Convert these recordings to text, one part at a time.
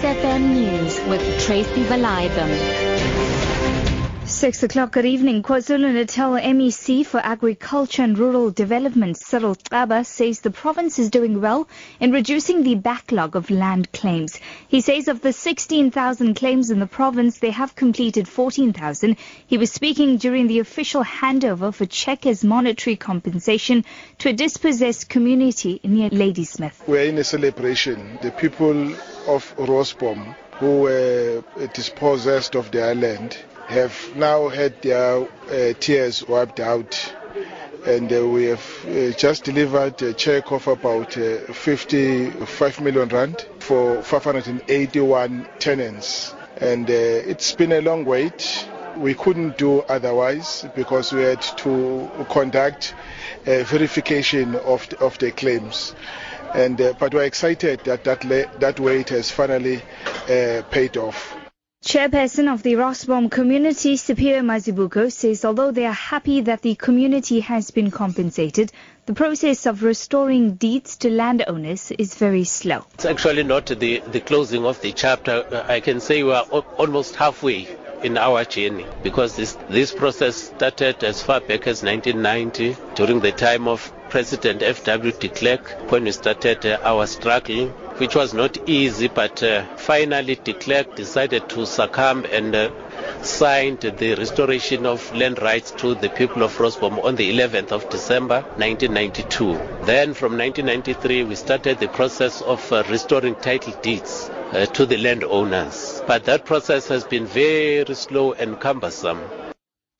SFM News with Tracy Valiathan. 6 o'clock. Good evening. KwaZulu-Natal MEC for Agriculture and Rural Development, Cyril Xaba, says the province is doing well in reducing the backlog of land claims. He says of the 16,000 claims in the province, they have completed 14,000. He was speaking during the official handover for Checkers monetary compensation to a dispossessed community near Ladysmith. We're in a celebration. The people of Roosboom who were dispossessed of their land have now had their uh, tears wiped out. And uh, we have uh, just delivered a check of about uh, 55 million rand for 581 tenants. And uh, it's been a long wait. We couldn't do otherwise because we had to conduct a verification of the, of the claims. And uh, but we're excited that that, that wait has finally paid off Chairperson of the Roosboom community, Siphiwe Mazibuko, says although they are happy that the community has been compensated, the process of restoring deeds to landowners is very slow. It's actually not the, the closing of the chapter. I can say we are almost halfway in our journey because this, this process started as far back as 1990 during the time of President F.W. de Klerk when we started uh, our struggle which was not easy, but uh, finally de Klerk decided to succumb and uh, signed the restoration of land rights to the people of Roosboom on the 11th of December 1992. Then from 1993 we started the process of uh, restoring title deeds uh, to the landowners. But that process has been very slow and cumbersome.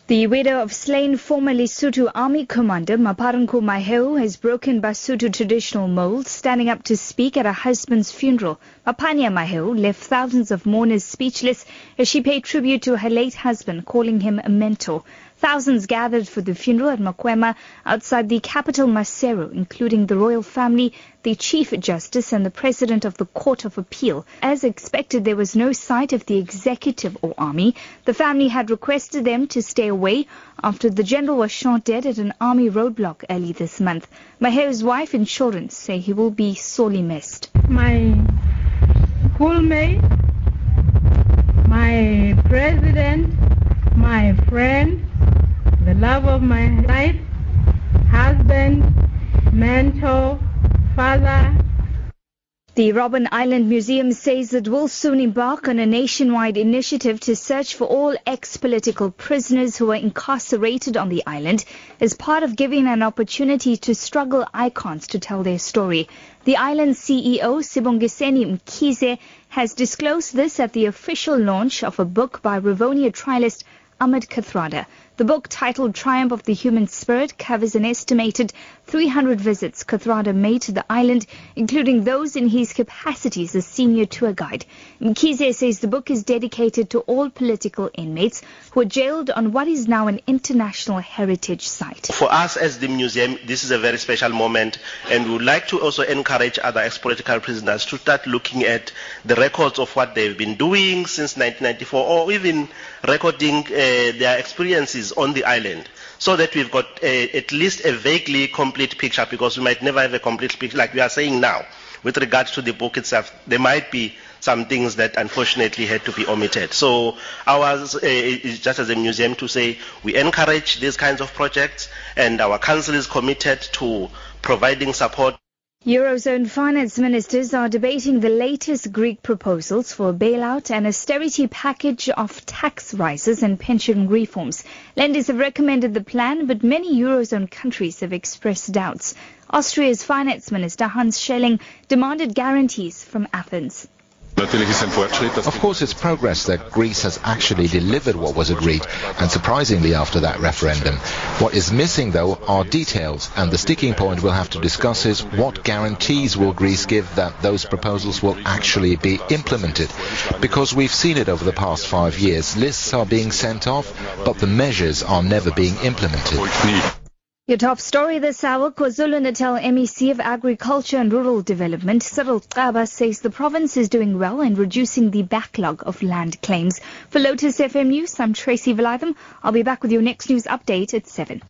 The widow of slain former Lesotho Army Commander Maaparankoe Mahao has broken Basotho traditional mold, standing up to speak at her husband's funeral. Mapanya Mahao left thousands of mourners speechless as she paid tribute to her late husband, calling him a mentor. Thousands gathered for the funeral at Mokema outside the capital Maseru, including the royal family, the Chief Justice and the President of the Court of Appeal. As expected, there was no sight of the executive or army. The family had requested them to stay away after the general was shot dead at an army roadblock early this month. Mahao's wife and children say he will be sorely missed. My schoolmate, my president, my friend, the love of my life, husband, mentor, father. The Robben Island Museum says it will soon embark on a nationwide initiative to search for all ex-political prisoners who are incarcerated on the island as part of giving an opportunity to struggle icons to tell their story. The island CEO, Sibongiseni Mkhize, has disclosed this at the official launch of a book by Rivonia trialist Ahmed Kathrada. The book, titled Triumph of the Human Spirit, covers an estimated 300 visits Kathrada made to the island, including those in his capacity as a senior tour guide. Mkhize says the book is dedicated to all political inmates who are jailed on what is now an international heritage site. For us as the museum, this is a very special moment, and we would like to also encourage other ex-political prisoners to start looking at the records of what they've been doing since 1994, or even recording uh, their experiences on the island so that we've got a, at least a vaguely complete picture because we might never have a complete picture like we are saying now with regards to the book itself. There might be some things that unfortunately had to be omitted. So ours uh, is just as a museum to say we encourage these kinds of projects and our council is committed to providing support Eurozone finance ministers are debating the latest Greek proposals for a bailout and austerity package of tax rises and pension reforms. Lenders have recommended the plan, but many Eurozone countries have expressed doubts. Austria's finance minister Hans Schelling demanded guarantees from Athens. Of course, it's progress that Greece has actually delivered what was agreed, and surprisingly after that referendum. What is missing, though, are details, and the sticking point we'll have to discuss is what guarantees will Greece give that those proposals will actually be implemented? Because we've seen it over the past five years. Lists are being sent off, but the measures are never being implemented. Your top story this hour, KwaZulu-Natal MEC of Agriculture and Rural Development, Cyril Xaba, says the province is doing well in reducing the backlog of land claims. For Lotus FM News, I'm Tracy Valaydham. I'll be back with your next news update at 7.